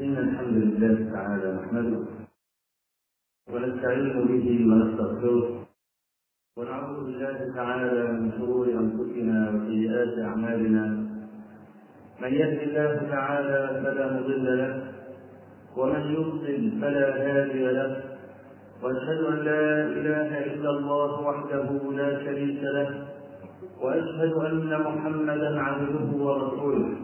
إن الحمد لله تعالى نحمده ونستعين به ونستغفره ونعوذ بالله تعالى من شرور أنفسنا وسيئات أعمالنا. من يهد الله تعالى فلا مضل له ومن يضلل فلا هادي له. وأشهد أن لا إله إلا الله وحده لا شريك له وأشهد أن محمدا عبده ورسوله.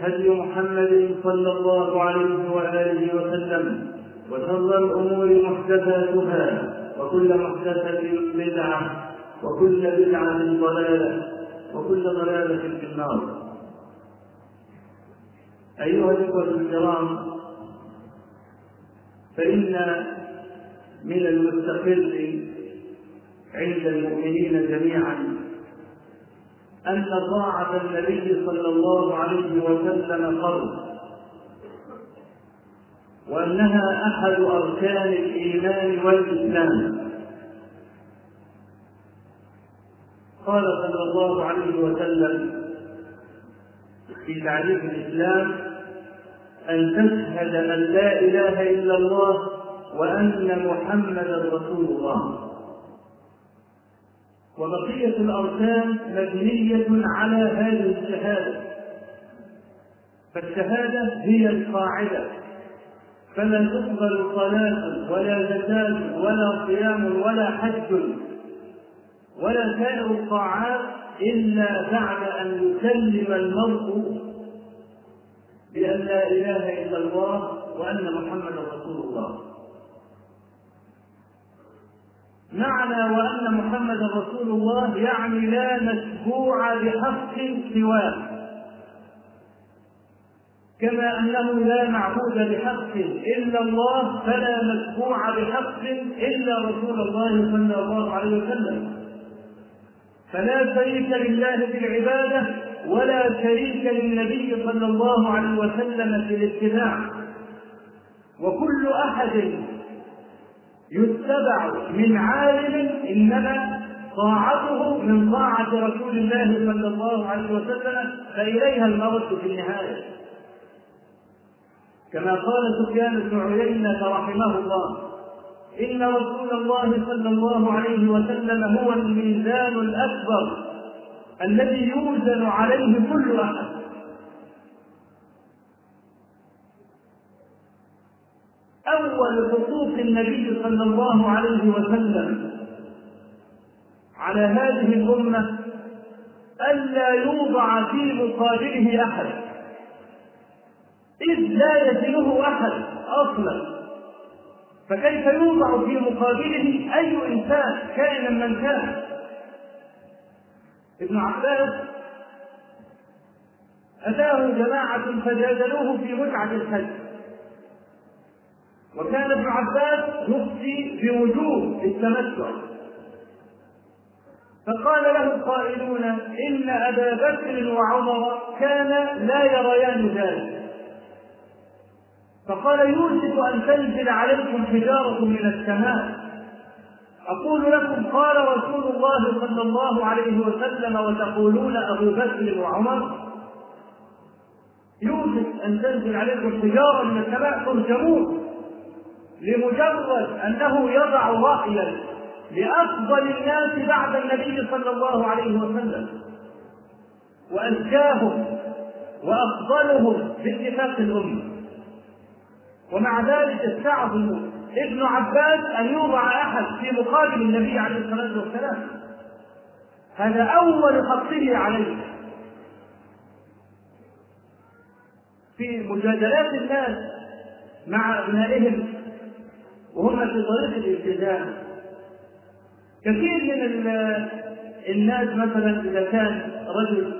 هدي محمد صلى الله عليه وآله وسلم وشر الأمور محدثاتها وكل محدثة بدعة وكل بدعة ضلالة وكل ضلالة في النار. أيها الإخوة الكرام فإن من المستقر عند المؤمنين جميعا أن طاعة النبي صلى الله عليه وسلم فرض وأنها أحد أركان الإيمان والإسلام. قال صلى الله عليه وسلم في تعريف الإسلام أن تشهد أن لا إله إلا الله وأن محمدا رسول الله. وبقية الأركان مبنية على هذه الشهادة. فالشهادة هي القاعدة. فلا تقبل صلاة ولا زكاة ولا صيام ولا حج ولا سائر الطاعات إلا بعد أن يسلم المرء بأن لا إله إلا الله وأن محمدا رسول الله. معنى وأن محمدا رسول الله يعني لا متبوع بحق سواه. كما أنه لا معبود بحق إلا الله فلا متبوع بحق إلا رسول الله صلى الله عليه وسلم. فلا شريك لله في العبادة ولا شريك للنبي صلى الله عليه وسلم في الاتباع. وكل أحد يتبع من عالم إنما طاعته من طاعة رسول الله صلى الله عليه وسلم فإليها المرد في النهاية. كما قال سفيان بن عيينة رحمه الله إن رسول الله صلى الله عليه وسلم هو الميزان الأكبر الذي يوزن عليه كل أحد. أول حقوق النبي صلى الله عليه وسلم على هذه الأمة الا يوضع في مقابله أحد إذ لا يزنه أحد أصلا. فكيف يوضع في مقابله أي إنسان كائنا من كان؟ ابن عباس أتاه جماعة فجادلوه في متعة الحج وكان ابن عباس يفتي بوجوب التمتع. فقال له القائلون إن أبا بكر وعمر كانا لا يريان ذلك. فقال يوشك أن تنزل عليكم حجارة من السماء. أقول لكم قال رسول الله صلى الله عليه وسلم وتقولون أبو بكر وعمر يوشك أن تنزل عليكم حجارة من السماء ترجمون. لمجرد أنه يضع رأيا لأفضل الناس بعد النبي صلى الله عليه وسلم وأزكاهم وأفضلهم باتفاق الأمة. ومع ذلك استعظموا ابن عباس أن يوضع أحد في مقابل النبي عليه الصلاة والسلام. هذا أول حقه عليه. في مجادلات الناس مع أبنائهم وهم في طريق الالتزام كثير من الناس مثلا إذا كان رجل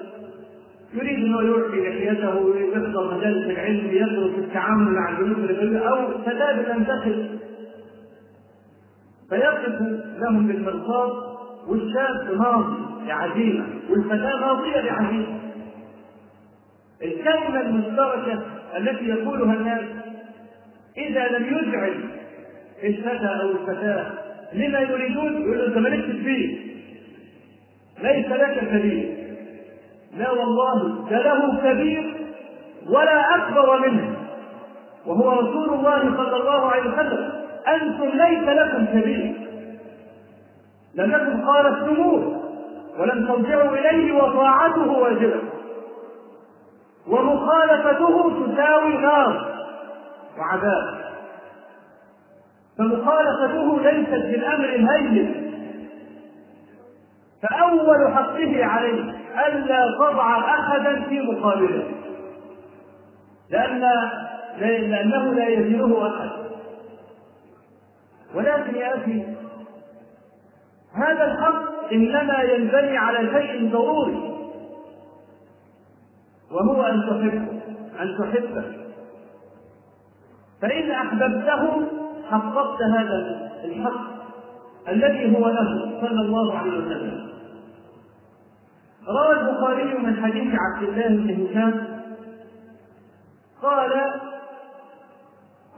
يريد أنه يعطي لحيته ويحضر مجالس العلم يدرس التعامل مع الجنود الغربيه أو فتاه تنتخب فيقف لهم بالمرصاد والشاب ماضي بعزيمه والفتاة ماضية بعزيمه الكلمة المشتركة التي يقولها الناس إذا لم يزعج الفتى أو الفتاه لما يريدون يقول أنت مالكش فيه. ليس لك كبير. لا والله ده له كبير ولا أكبر منه. وهو رسول الله صلى الله عليه وسلم. أنتم ليس لكم كبير. لم يكن خالفتموه ولم ترجعوا إليه وطاعته واجبة. ومخالفته تساوي نار وعذاب. فمخالفته ليست بالأمر الهين. فأول حقه عليه ألا تضع أحدا في مقابله. لأن لأنه لا يزنه أحد. ولكن يا أخي هذا الحق إنما ينبني على شيء ضروري. وهو أن تحبه أن تحبه. فإن أحببته حققت هذا الحق الذي هو له صلى الله عليه وسلم. روى البخاري من حديث عبد الله بن هشام قال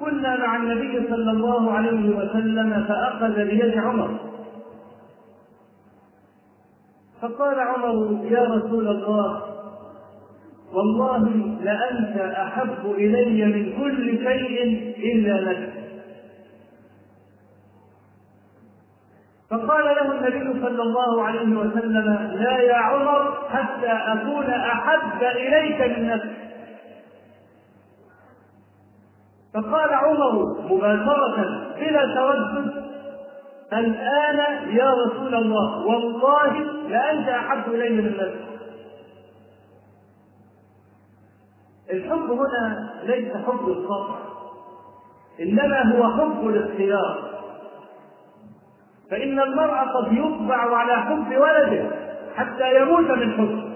كنا مع النبي صلى الله عليه وسلم فأخذ بيد عمر. فقال عمر يا رسول الله والله لأنت أحب إلي من كل شيء إلا لك. فقال له النبي صلى الله عليه وسلم لا يا عمر حتى أكون أحب إليك من نفسك فقال عمر مباشرة بلا تردد الآن يا رسول الله والله لأنت أحب إلي من نفسك الحب هنا ليس حب الطبع إنما هو حب الاختيار. فإن المرء قد يطبع على حب ولده حتى يموت من حب.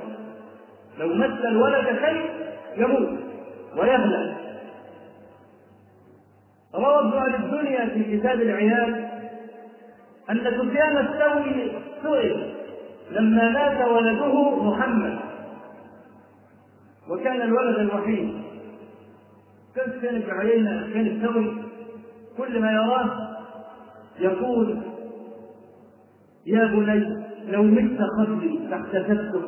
لو مس الولد شيء يموت ويهلك. روى ابن أبي الدنيا في كتاب العيال أن سفيان الثوري سئل لما مات ولده محمد وكان الولد الوحيد كان سفيان بن عيينه كان الثوري كل ما يراه يقول يا بني لو مت قبلي لاحتسبته.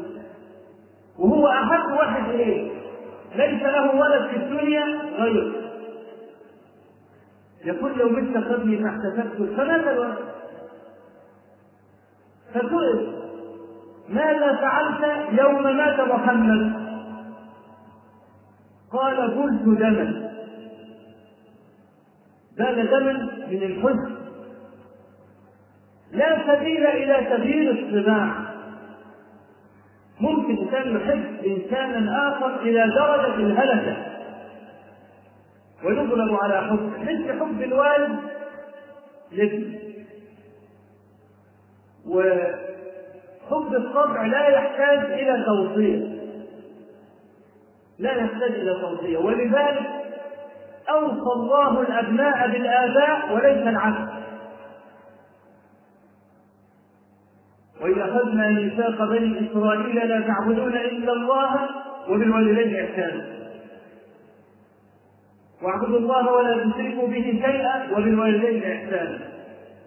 وهو احب واحد إليه. ليس له ولد في الدنيا غيره. يقول لو مت قبلي فاحتسبته فمات الولد. فسئل ماذا فعلت يوم مات محمد؟ قال قلت دما. بال دما من الحزن. لا سبيل إلى تغيير الصناع ممكن إنسان يحب إنسانا آخر إلى درجة الهلكة. ويغلب على حب مثل حب الوالد لابنه. وحب الطبع لا يحتاج إلى توصية. لا يحتاج إلى توصية. ولذلك أوصى الله الأبناء بالآباء وليس العكس وإذا أخذنا ميثاق بني إسرائيل لا تعبدون إلا الله وبالوالدين إحسانا. واعبدوا الله ولا تشركوا به شيئا وبالوالدين إحسانا.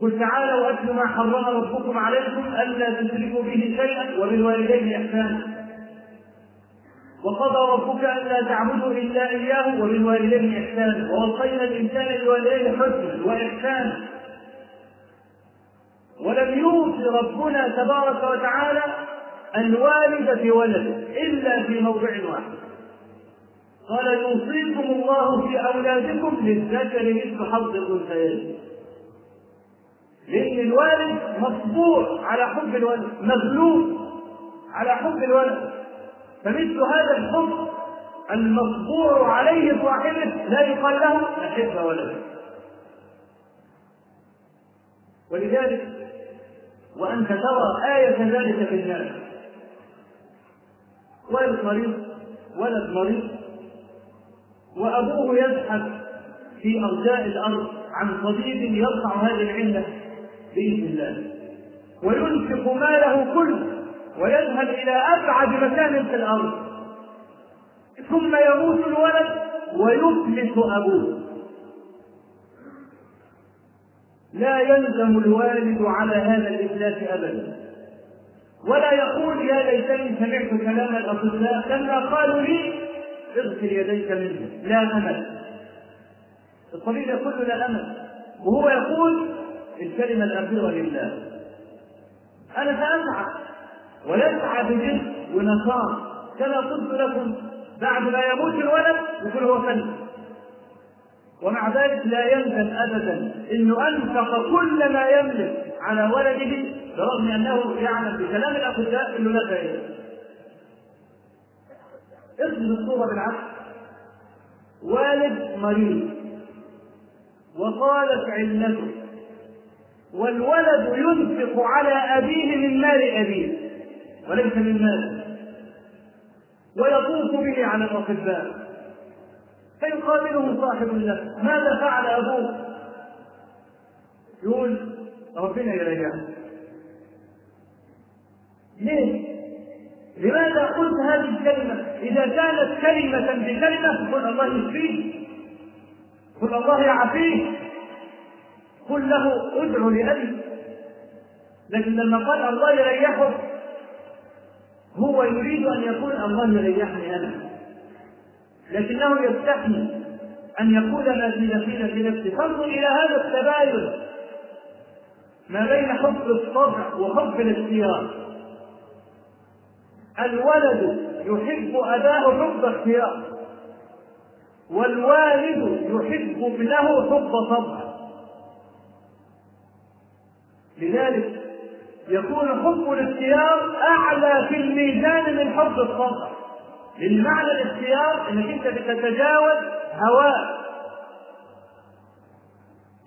قل تعالوا أتل ما حرم ربكم عليكم ألا تشركوا به شيئا وبالوالدين إحسانا. وقضى ربك ألا تعبدوا إلا إياه وبالوالدين إحسانا. ووصينا الإنسان بوالديه حسنا وإحسانا. ولم يوصي ربنا تبارك وتعالى الوالد في ولده إلا في موضع واحد. قال يوصيكم الله في أولادكم للذكر مثل حظ الأنثيين. لأن الوالد مصبور على حب الولد مغلوب على حب الولد. فمثل هذا الحب المصبور عليه صاحبه لا يقال له أحب ولدك ولذلك وأنت ترى آية ذلك في الناس والد مريض ولد مريض وأبوه يبحث في أرجاء الأرض عن طبيب يرفع هذه العلة بإذن الله. وينفق ماله كله ويذهب إلى أبعد مكان في الأرض. ثم يموت الولد ويفلس أبوه. لا يلزم الوالد على هذا الإفلاس أبدا. ولا يقول يا ليتني سمعت كلام الأطباء لما قالوا لي اغسل يديك منه. لا أمل. الطبيب يقول لا أمل. وهو يقول الكلمة الأخيرة لله. أنا سأسعى ويسعى بجد ونشاط كما قلت لكم بعد ما يموت الولد يقول هو فن. ومع ذلك لا يلزم ابدا انه انفق كل ما يملك على ولده برغم أنه يعلم بكلام الاطباء إنه لا فائده. اخذ الصورة بالعكس. والد مريض. وقالت علته. والولد ينفق على أبيه من مال أبيه. وليس من ماله. ويطوف به على الأطباء فيقابله صاحب له ماذا فعل أبوه؟ يقول ربنا يريحه ليه؟ لماذا قلت هذه الكلمة؟ إذا كانت كلمة بكلمة قل الله يشفيه قل الله يعافيه قل له ادعو لأبي لكن لما قال الله يريحه هو يريد أن يقول الله يريحني أنا لكنه يستحي أن يقول ما في نفسه نفسه. فانظر إلى هذا التباين. ما بين حب الطبع وحب الاختيار. الولد يحب أباه حب اختيار. والوالد يحب ابنه حب طبع لذلك يكون حب الاختيار أعلى في الميزان من حب الطبع لأن معنى الاختيار إنك أنت بتتجاوز هواك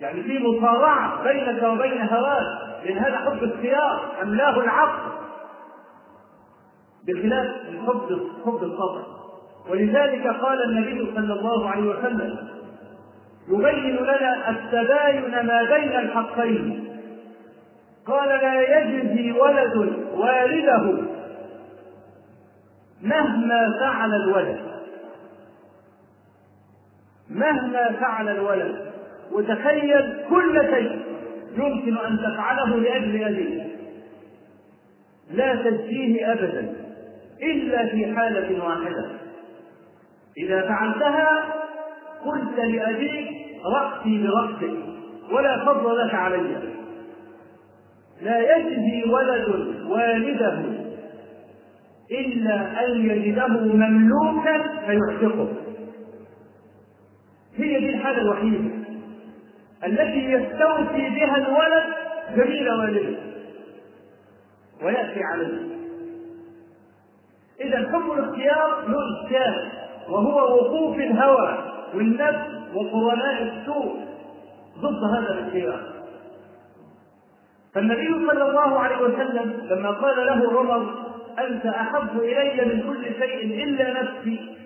يعني في مصارعة بينك وبين هواك لأن هذا حب اختيار املاه العقل؟ بخلاف الحب حب الطبع ولذلك قال النبي صلى الله عليه وسلم يبين لنا التباين ما بين الحقين. قال لا يجزي ولد والده مهما فعل الولد. مهما فعل الولد. وتخيل كل شيء يمكن أن تفعله لأجل ابيك لا تجزيه ابدا إلا في حالة واحدة. إذا فعلتها قلت لأبيك رأسي برأسك ولا فضل لك علي. لا يجزي ولد والده إلا أن يجده مملوكا فيعتقه هي دي الحالة الوحيدة التي يستوفي بها الولد جميل والده ويأتي عليه إذا حكم الاختيار له إشكال وهو وقوف الهوى والنفس وقرناء السوء ضد هذا الاختيار. فالنبي صلى الله عليه وسلم لما قال له عمر أنت أحب إلي من كل شيء إلا نفسي.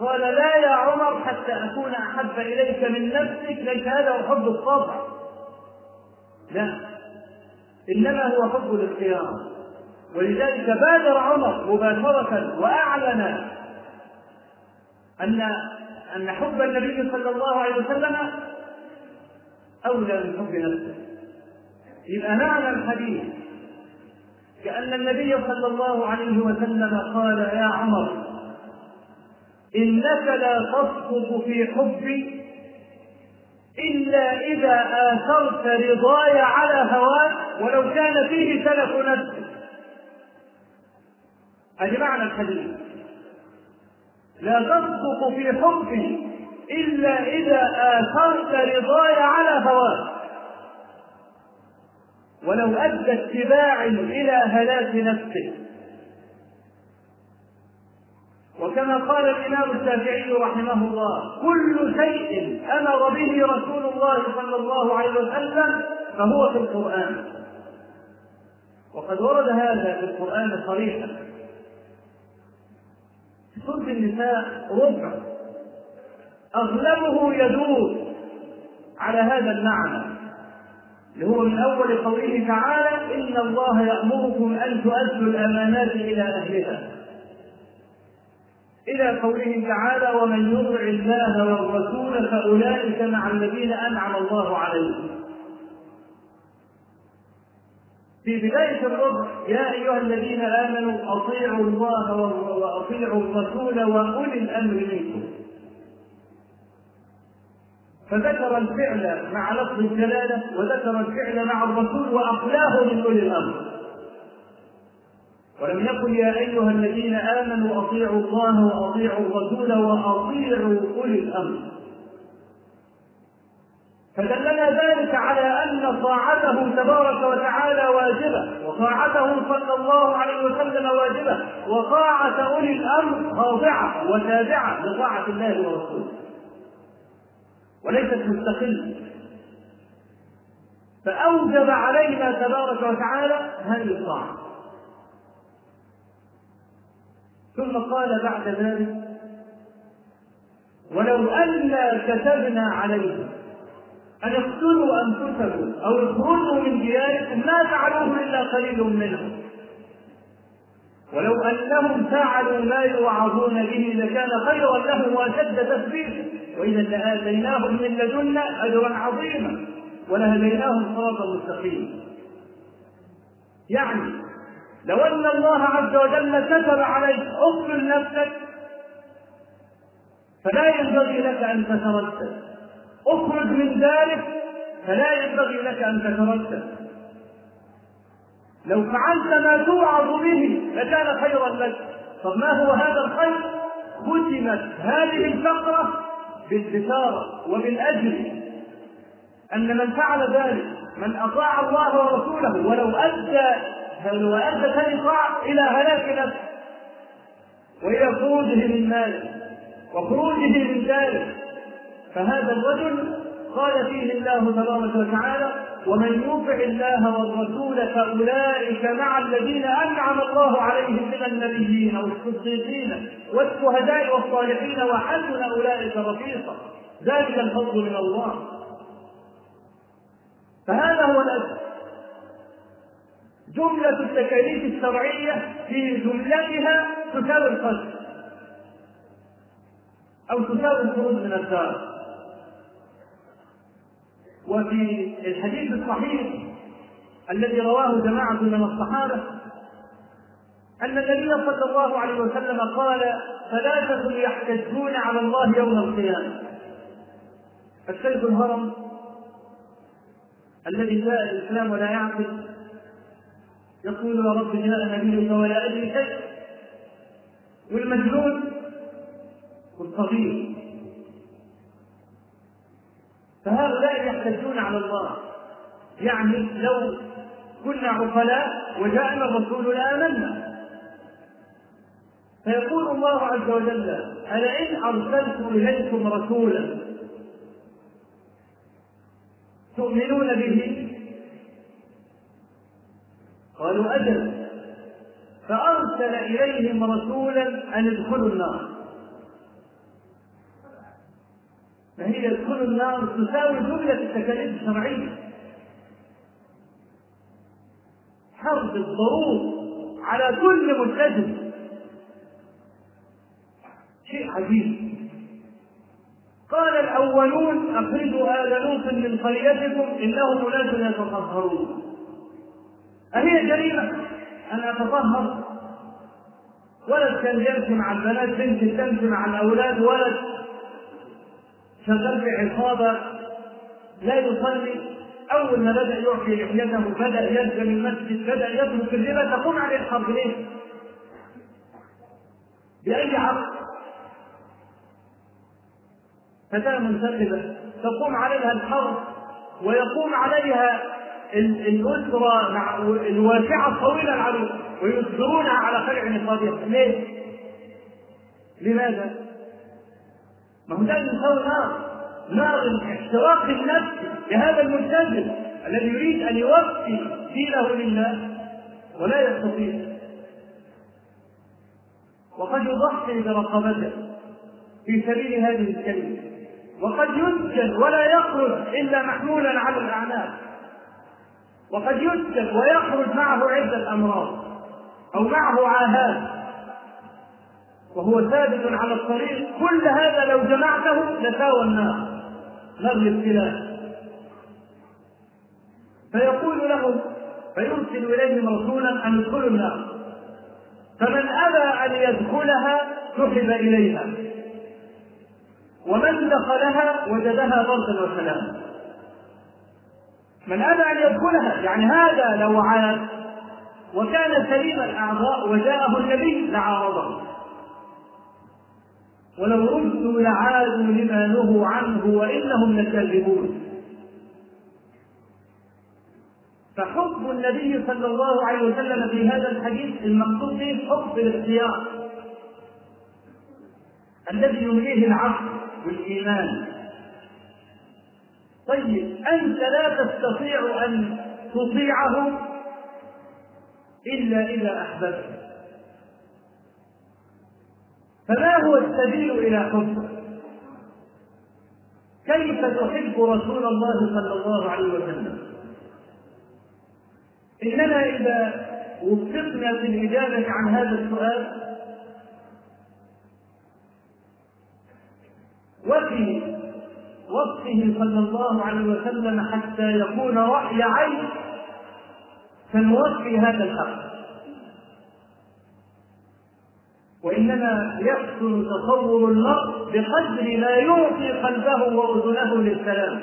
قال لا يا عمر حتى أكون أحب إليك من نفسك ليس هذا هو حب الطبع لا إنما هو حب الاختيار. ولذلك بادر عمر مباشرة وأعلن أن أن حب النبي صلى الله عليه وسلم أولى من حب نفسه. يبقى معنى الحديث كأن النبي صلى الله عليه وسلم قال يا عمر إنك لا تصدق في حبي إلا إذا آثرت رضاي على هواك ولو كان فيه سلف نفسي هذه معنى الحديث لا تصدق في حبه إلا إذا آثرت رضاي على هواك ولو أدى اتباعي إلى هلاك نفسه. وكما قال الإمام الشافعي رحمه الله كل شيء أمر به رسول الله صلى الله عليه وسلم فهو في القرآن. وقد ورد هذا في القرآن صريحا. في سورة النساء ربع. أغلبه يدور على هذا المعنى. اللي هو من أول قوله تعالى إن الله يأمركم أن تؤدوا الأمانات إلى أهلها. إلى قوله تعالى ومن يطع الله والرسول فأولئك مع الذين أنعم الله عليهم. في بداية الربع يا أيها الذين آمنوا أطيعوا الله وأطيعوا الرسول وأولي الأمر منكم. فذكر الفعل مع لفظ الجلالة وذكر الفعل مع الرسول وأقلاه من أولي الأمر. ولم يقل يا أيها الذين آمنوا أطيعوا الله وأطيعوا الرسول وأطيعوا أولي الأمر. فدلنا ذلك على أن طاعته تبارك وتعالى واجبة وطاعته صلى الله عليه وسلم واجبة وطاعة أولي الأمر خاضعة وتابعة لطاعة الله ورسوله. وليست مستقلة. فأوجب علينا تبارك وتعالى هذه الطاعة. ثم قال بعد ذلك ولو أنا كتبنا عليهم أن اقتلوا أنفسكم أو اخرجوا من دياركم ما فعلوه إلا قليل منهم. ولو أنهم فعلوا ما يوعظون به لكان خيرا لهم وأشد تثبيتا وإذا لآتيناهم من لدنا أجرا عظيما ولهديناهم صراطا مستقيما. يعني لو أن الله عز وجل كتب عليك اقتل نفسك فلا ينبغي لك أن تتردد. اخرج من ذلك فلا ينبغي لك أن تتردد. لو فعلت ما توعظ به لكان خيرا لك. طب ما هو هذا الخير؟ ختمت هذه الفقرة بالبشارة وبالأجر أن من فعل ذلك من أطاع الله ورسوله ولو أدى ولو أدى هذه إلى هلاك نفسه. وإلى خروجه من ماله وخروجه من ذلك فهذا الرجل قال فيه الله تبارك وتعالى ومن يطع الله والرسول فأولئك مع الذين أنعم الله عليهم من النبيين والصديقين والشهداء والصالحين وحسن أولئك رفيقا ذلك الفضل من الله. فهذا هو الاجر جملة التكاليف الشرعية في جملتها تساوي القتل أو تساوي الخروج من الدار. وفي الحديث الصحيح الذي رواه جماعة من الصحابة أن النبي صلى الله عليه وسلم قال ثلاثة يحتجون على الله يوم القيامة. الشيخ الهرم الذي جاء الإسلام ولا يعقل يقول يا رب جاء نبيك ولا أدري شيء والمجنون والصغير. فهؤلاء يحتجون على الله. يعني لو كنا عقلاء وجاءنا الرسول لآمنا. فيقول الله عز وجل ألئن أرسلت إليكم رسولا تؤمنون به؟ قالوا أجل. فأرسل إليهم رسولا أن ادخلوا النار. يدخل النار تساوي جملة التكاليف الشرعية. حرب الضروب على كل ملتزم. شيء عجيب. قال الأولون أخرجوا آل لوط من قريتكم إنهم أناس يتطهرون. أهي جريمة؟ أن أتطهر. ولد كان يمشي مع البنات بنت تمشي مع الأولاد ولد في عصابة لا يصلي أول ما بدأ يعطي لحيته بدأ يلزم المسجد بدأ يترك الربا تقوم عليه الحرب ليه؟ بأي عقل؟ فتاة منتخبة تقوم عليها الحرب ويقوم عليها الأسرة الواسعة الطويلة العريضة ويصبرونها على خلع نصابها ليه؟ لماذا؟ ما هو يساوي نار نار احتراق النفس لهذا الملتزم الذي يريد أن يوفي دينه لله ولا يستطيع. وقد يضحي برقبته في سبيل هذه الكلمة. وقد يسجن ولا يخرج إلا محمولا على الأعناق. وقد يسجن ويخرج معه عدة أمراض أو معه عاهات. وهو ثابت على الطريق كل هذا لو جمعته لساوى النار نار الابتلاء فيقول له فيرسل اليهم رسولا أن ادخلوا النار. فمن أبى أن يدخلها سحب إليها. ومن دخلها وجدها بردا وسلاما. من أبى أن يدخلها يعني هذا لو عاد وكان سليم الأعضاء وجاءه النبي لعارضه. ولو ردوا لعادوا لما نهوا عنه وإنهم لكاذبون. فحب النبي صلى الله عليه وسلم في هذا الحديث المقصود به حب الاختيار الذي يمليه العقل والإيمان. طيب أنت لا تستطيع أن تطيعه إلا إذا احببته فما هو السبيل إلى حبه كيف تحب رسول الله صلى الله عليه وسلم؟ إننا إذا وفقنا في الإجابة عن هذا السؤال وفي وصفه صلى الله عليه وسلم حتى يكون رأي عين سنوفي هذا الحق. وإنما يحسن تصور المرء بقدر ما يعطي قلبه وأذنه للسلام.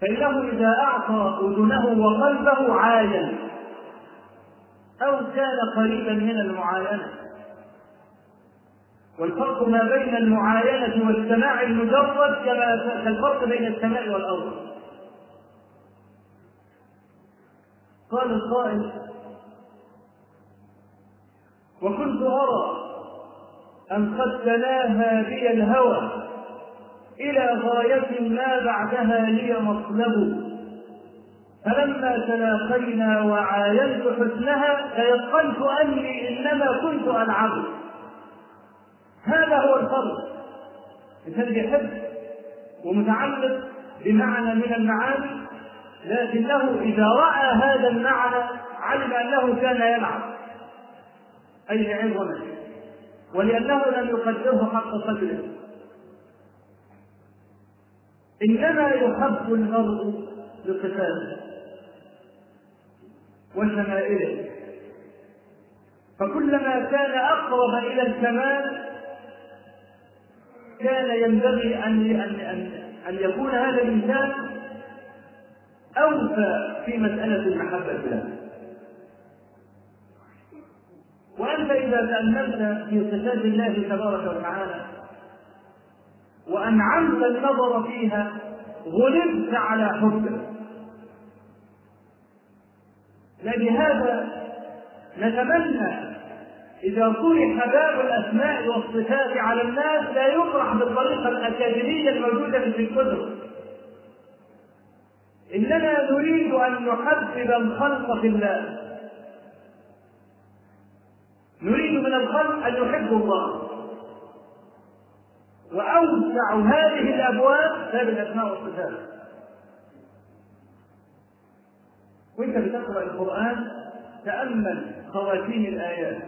فإنه إذا أعطى أذنه وقلبه عاين أو كان قريبا من المعاينة. والفرق ما بين المعاينة والسماع المجرد كما كالفرق بين السماء والأرض. قال القائل وكنت أرى أن قد تناهى بي الهوى إلى غاية ما بعدها لي مطلب. فلما تلاقينا وعاينت حسنها تيقنت أني إنما كنت ألعب. هذا هو الفرق الإنسان بيحب ومتعلق بمعنى من المعاني لكنه إذا رأى هذا المعنى علم أنه كان يلعب. أي لعظمه ولأنه لم يقدره حق قدره إنما يحب المرء بقتاله وشمائله. فكلما كان أقرب إلى الكمال كان ينبغي أن أن أن يكون هذا الإنسان أوفى في مسألة المحبة له وأنت إذا تأملت في صفات الله تبارك وتعالى وأنعمت النظر فيها غلبت على حبه. لهذا نتمنى إذا طرح باب الأسماء والصفات على الناس لا يطرح بالطريقة الأكاديمية الموجودة في الكتب إننا نريد أن نحبب الخلق في الله. نريد من الخلق أن يحبوا الله. وأوسع هذه الأبواب باب الأسماء والصفات. وأنت بتقرأ القرآن تأمل خواتيم الآيات.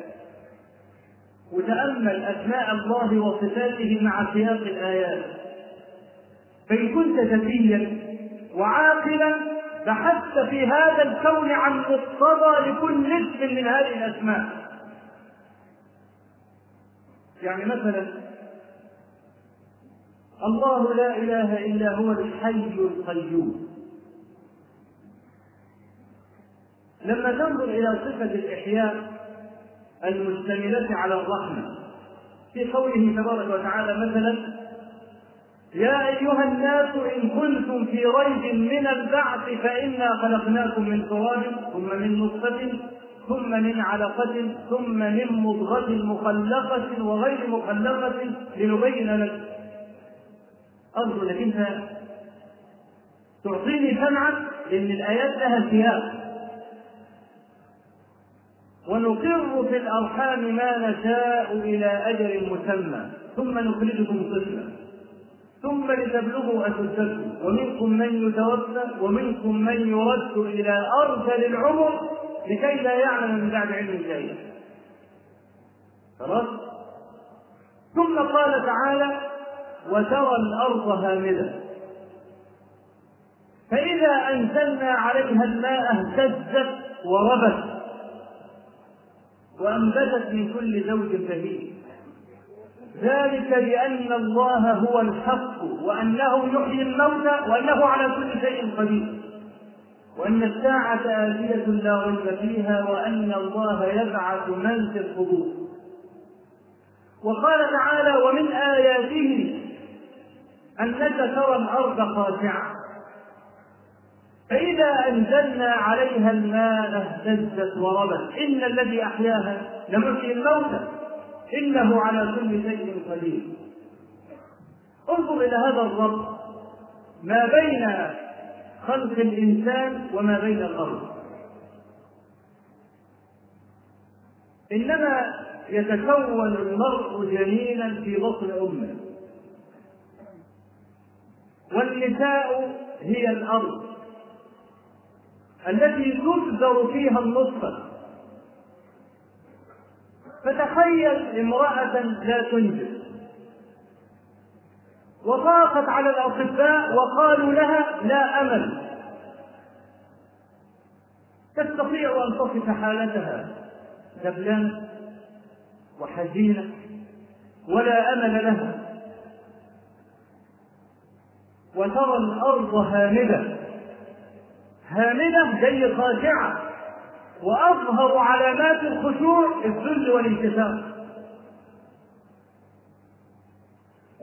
وتأمل أسماء الله وصفاته مع سياق الآيات. فإن كنت ذكيا وعاقلا بحثت في هذا الكون عن مقتضى لكل اسم من هذه الأسماء. يعني مثلا الله لا إله إلا هو الحي القيوم. لما تنظر إلى صفة الإحياء المشتملة على الرحمة في قوله تبارك وتعالى مثلا يا أيها الناس إن كنتم في ريب من البعث فإنا خلقناكم من تراب ثم من نطفة ثم من علقة ثم من مضغة مخلقة وغير مخلقة لنبين لك. أرجو أنك أنت تعطيني سمعك لأن الآيات لها سياق. ونقر في الأرحام ما نشاء إلى أجل مسمى. ثم نخرجكم طفلا. ثم لتبلغوا أشدكم ومنكم من يتوفى ومنكم من يرد إلى أرسل العمر. لكي لا يعلم من بعد علم شيئا خلاص؟ ثم قال تعالى وترى الأرض هامدة. فإذا أنزلنا عليها الماء اهتزت وربت وأنبتت من كل زوج بهيج. ذلك بأن الله هو الحق وأنه يحيي الموتى وأنه على كل شيء قدير. وأن الساعة آتية لا ريب فيها وأن الله يبعث من في القبور. وقال تعالى ومن آياته أنك ترى الأرض خاشعة. فإذا أنزلنا عليها الماء اهتزت وربت. إن الذي أحياها لمحيي الموتى. إنه على كل شيء قدير. انظر إلى هذا الرب. ما بين خلق الإنسان وما بين الأرض. إنما يتكون المرء جنينا في بطن أمه. والنساء هي الأرض. التي تبذر فيها النطفة. فتخيل امرأة لا تنجب. وضاقت على الأطباء وقالوا لها لا أمل. تستطيع أن تصف حالتها دبلانة وحزينة ولا أمل لها. وترى الأرض هامدة هامدة زي خاشعة وأظهر علامات الخشوع الذل والانكسار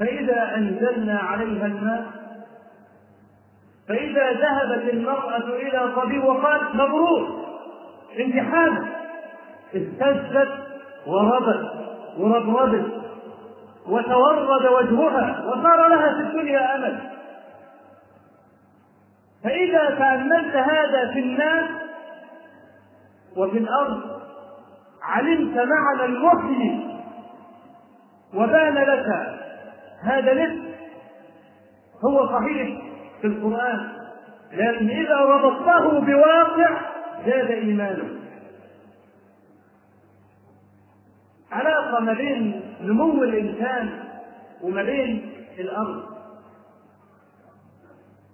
فإذا أنزلنا عليها الماء فإذا ذهبت المرأة إلى طبيب وقالت مبروك انت حامل اهتزت وربت وربربت وتورد وجهها وصار لها في الدنيا أمل. فإذا تأملت هذا في الناس وفي الأرض علمت معنى المحيي وبان لك هذا الاسم هو صحيح في القرآن لكن إذا ربطته بواقع زاد إيمانه. علاقة ما بين نمو الإنسان وما بين الأرض.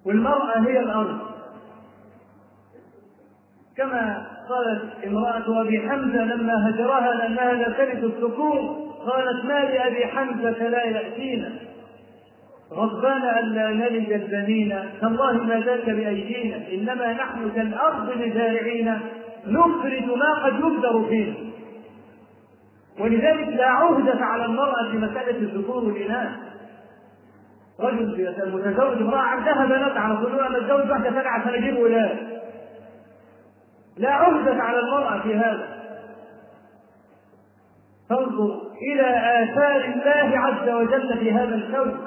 والمرأة هي الأرض. كما قالت امرأة أبي حمزة لما هجرها لأنها لا ترث السكون قالت ما لأبي حمزة لا يأتينا. غضبان ألا نلد البنين تالله ما ذاك بأيدينا. إنما نحن كالأرض لزارعين نخرج ما قد يبدر فينا. ولذلك لا عهدة على المرأة في مسألة الذكور والإناث رجل متزوج امرأة عندها بنات على طول أنا أتزوج واحدة سبعة عشان أجيب ولاد. لا عهدة على المرأة في هذا. فانظر إلى آثار الله عز وجل في هذا الكون.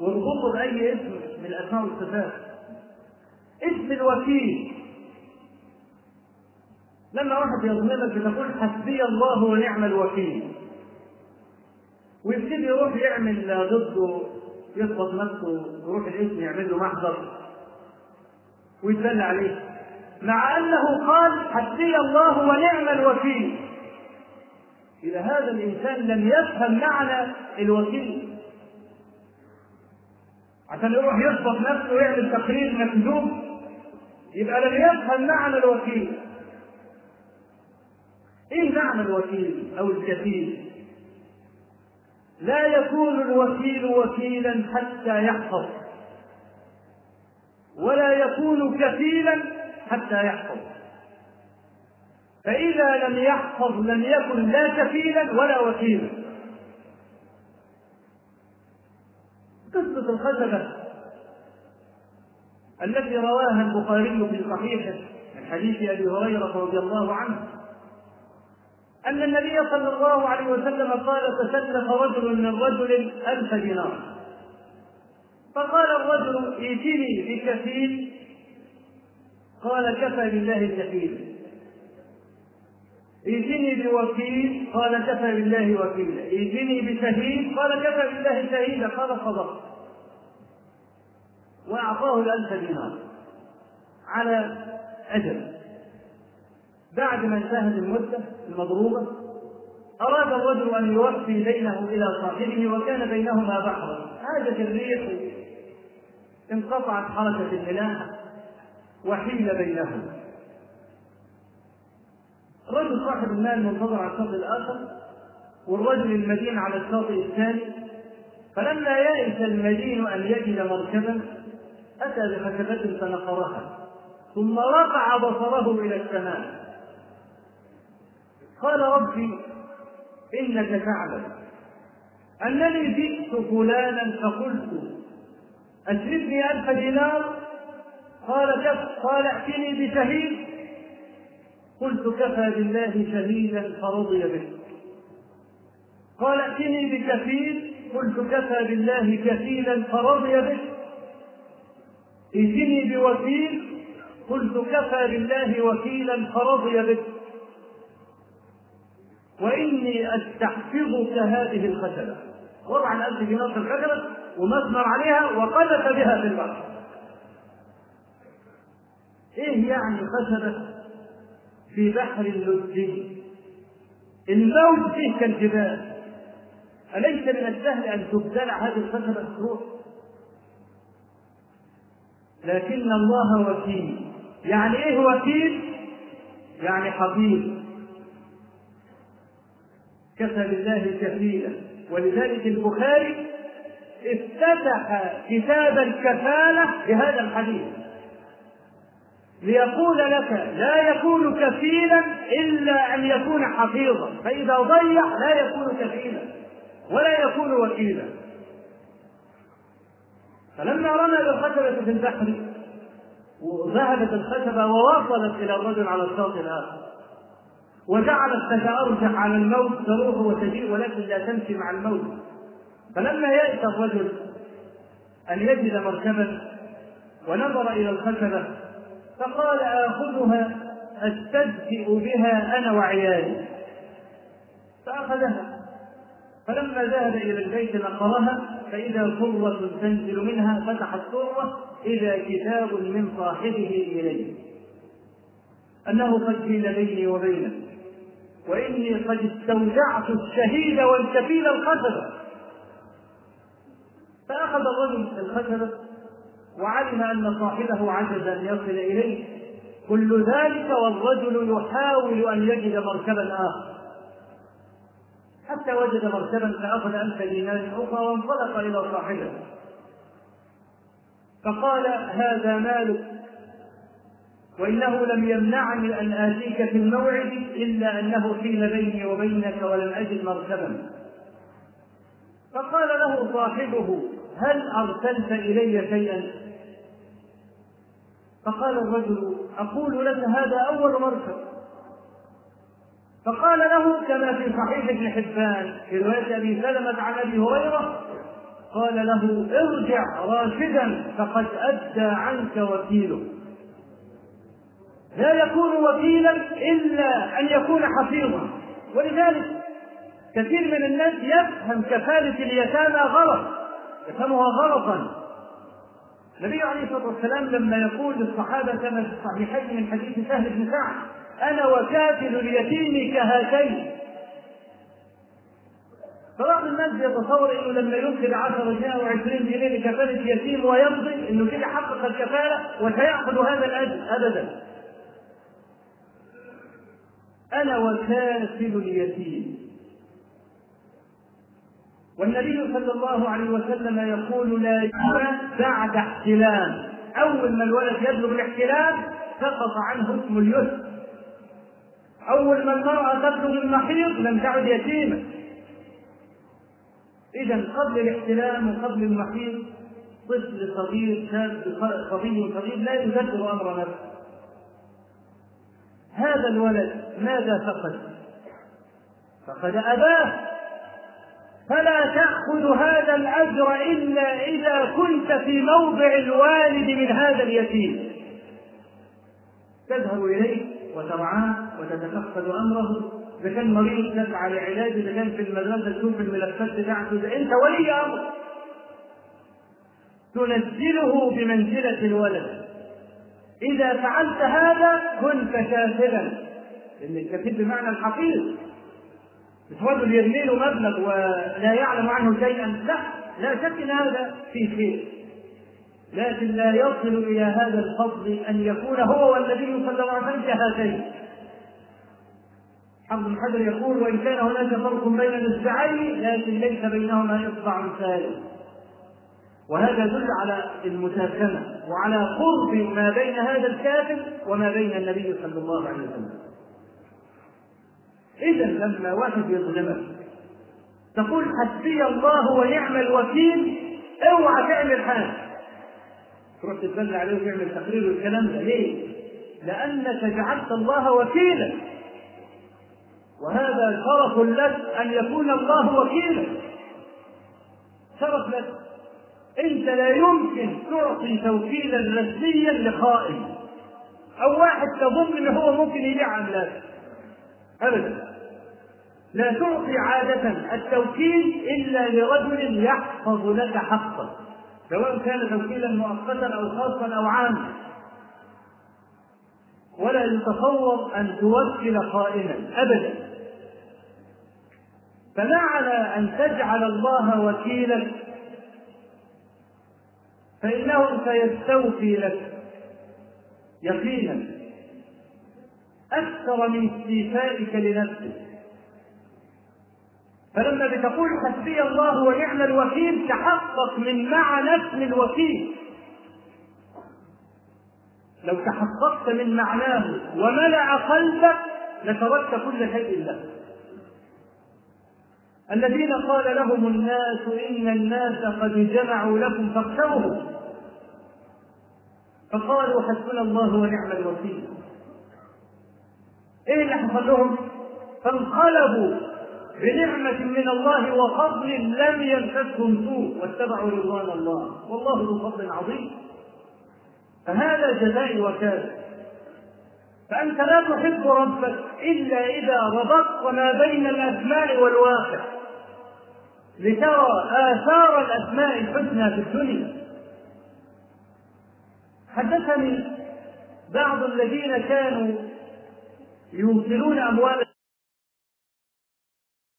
واربطه بأي اسم من الأسماء والصفات. اسم الوكيل. لما واحد يظلمك بتقول حسبي الله ونعم الوكيل. ويبتدي يروح يعمل ضده يضبط نفسه يروح الاسم يعمل له محضر. ويتبنى عليه. مع أنه قال حسبي الله ونعم الوكيل. اذا هذا الإنسان لم يفهم معنى الوكيل. عشان يروح يضبط نفسه ويعمل تقرير مكذوب يبقى لم يفهم معنى الوكيل. إيه معنى الوكيل أو الكفيل لا يكون الوكيل وكيلا حتى يحفظ ولا يكون كفيلا حتى يحفظ. فإذا لم يحفظ لم يكن لا كفيلا ولا وكيلا. قصة الخزنة التي رواها البخاري في صحيحه من حديث أبي هريرة رضي الله عنه أن النبي صلى الله عليه وسلم قال تسلف رجل من رجل ألف دينار. فقال الرجل ائتني بكفيل. قال كفى بالله الكفيل. ائتني بوكيل قال كفى بالله وكيلا. ائتني بشهيد قال كفى بالله شهيدا قال صدقت وأعطاه الألف دينار على أجل. بعد ما انتهت المدة المضروبة أراد الرجل أن يوفي دينه إلى صاحبه وكان بينهما بحرا. هاجت الريح انقطعت حركة الملاحة وحيل بينهما. الرجل صاحب المال منتظر على الشاطئ الآخر والرجل المدين على الشاطئ الثاني فلما يئس المدين أن يجد مركبا أتى بخشبة فنقرها ثم رفع بصره إلى السماء. قال ربي إنك تعلم أنني جئت فلانا فقلت أشربني ألف دينار؟ قال كف قال ائتني بشهيد. قلت كفى بالله شهيدا فرضي به. قال ائتني بكفيل قلت كفى بالله كفيلا فرضي به. ائتني بوكيل قلت كفى بالله وكيلا فرضي به. وإني أستحفظك هذه الخشبة. وضع الألف في نص الخشبة ومسمر عليها وقذف بها في البحر. إيه يعني خشبة؟ في بحر اللجي الموت فيه كالجبال. أليس من السهل أن تبتلع هذه الخشبة تروح لكن الله وكيل. يعني إيه وكيل؟ يعني حفيظ. كفى بالله كفيلا. ولذلك البخاري افتتح كتاب الكفالة بهذا الحديث. ليقول لك لا يكون كفيلا إلا أن يكون حفيظا. فإذا ضيع لا يكون كفيلا ولا يكون وكيلا. فلما رمى بالخشبة في البحر وذهبت الخشبة ووصلت إلى الرجل على الشاطئ الآخر وجعلت تتأرجح على الموت تروح وتجيء ولكن لا تمشي مع الموت. فلما يأتي الرجل أن يجد مركبا ونظر إلى الخشبة فقال آخذها أستبدئ بها أنا وعيالي. فأخذها. فلما ذهب إلى البيت نقرها فإذا صرة تنزل منها فتح الصرة إذا كتاب من صاحبه إليه. أنه قد قيل بيني وبينك وإني قد استودعت الشهيد والكفيل الخشبة فأخذ الرجل الخشبة وعلم أن صاحبه عجز أن يصل إليه. كل ذلك والرجل يحاول أن يجد مركبا آخر. حتى وجد مركبا فأخذ ألف دينار أخرى وانطلق إلى صاحبه. فقال هذا مالك. وإنه لم يمنعني أن آتيك في الموعد إلا أنه حيل بيني وبينك ولم أجد مركبا. فقال له صاحبه هل أرسلت إلي شيئا؟ فقال الرجل أقول لك هذا أول مركب فقال له كما في صحيح ابن حبان في رواية أبي سلمة عن أبي هريرة قال له ارجع راشدا فقد أدى عنك وكيله لا يكون وكيلا إلا أن يكون حفيظا. ولذلك كثير من الناس يفهم كفالة اليتامى غلط يفهمها غلطا. النبي عليه الصلاة والسلام لما يقول للصحابة كما في الصحيحين من حديث سهل بن سعد أنا وكافل اليتيم كهاتين. فبعض الناس يتصور إنه لما ينفذ 10 جنيه أو 20 جنيه لكفالة يتيم ويمضي إنه كده حقق الكفالة وسيأخذ هذا الأجر ابدا. أنا وكافل اليتيم. والنبي صلى الله عليه وسلم يقول لا يجوز بعد احتلام أول ما الولد يبلغ الاحتلام سقط عنه اسم اليسر. أول ما المرأة تبلغ المحيض لم تعد يتيمة. إذا قبل الاحتلام وقبل المحيط طفل صغير شاب صبي صغير لا يدبر أمر نفسه. هذا الولد ماذا فقد؟ فقد أباه. فلا تأخذ هذا الأجر إلا إذا كنت في موضع الوالد من هذا اليتيم. تذهب إليه وترعاه وتتفقد أمره. إذا كان مريض تسعى لعلاجه إذا كان في المدرسة تشوف الملفات بتاعته. إذا أنت ولي أمر. تنزله بمنزلة الولد. إذا فعلت هذا كنت كافرا. لأن الكافر بمعنى الحقير. رجل يرمي له مبلغ ولا يعلم عنه شيئا. لا لا شك إن هذا في خير. لكن لا يصل إلى هذا الفضل أن يكون هو والنبي صلى الله عليه وسلم كهاتين. حفظ بن حجر يقول وإن كان هناك فرق بين الاصبعين لكن ليس بينهما إصبع ثالث وهذا يدل على المساكنة وعلى قرب ما بين هذا الكافر وما بين النبي صلى الله عليه وسلم. إذا لما واحد يظلمك تقول حسبي الله ونعم الوكيل أوعى تعمل حاجة تروح تتبلى عليه وتعمل تقرير والكلام ده. ليه؟ لأنك جعلت الله وكيلا. وهذا شرف لك أن يكون الله وكيلا. شرف لك. أنت لا يمكن تعطي توكيلا رسميا لخائن. أو واحد تظن أنه هو ممكن يبيع أملاك. أبدا. لا تعطي عادة التوكيل إلا لرجل يحفظ لك حقك سواء كان توكيلا مؤقتا أو خاصا أو عاما. ولا يتصور أن توكل خائنا أبدا. فمعنى أن تجعل الله وكيلا؟ فإنه سيستوفي لك يقينا. أكثر من استيفائك لنفسك. فلما بتقول حسبي الله ونعم الوكيل تحقق من معنى اسم الوكيل. لو تحققت من معناه وملأ قلبك لتركت كل شيء له. الذين قال لهم الناس إن الناس قد جمعوا لكم فاخشوهم فقالوا حسبنا الله ونعم الوكيل. إيه اللي حصل لهم؟ فانقلبوا بنعمة من الله وفضل لم يمسسهم سوء واتبعوا رضوان الله. والله ذو فضل عظيم. فهذا جزاء وكاله فأنت لا تحب ربك إلا إذا ربطت ما بين الأسماء والواقع. لترى آثار الأسماء الحسنى في الدنيا. حدثني بعض الذين كانوا يوصلون أموال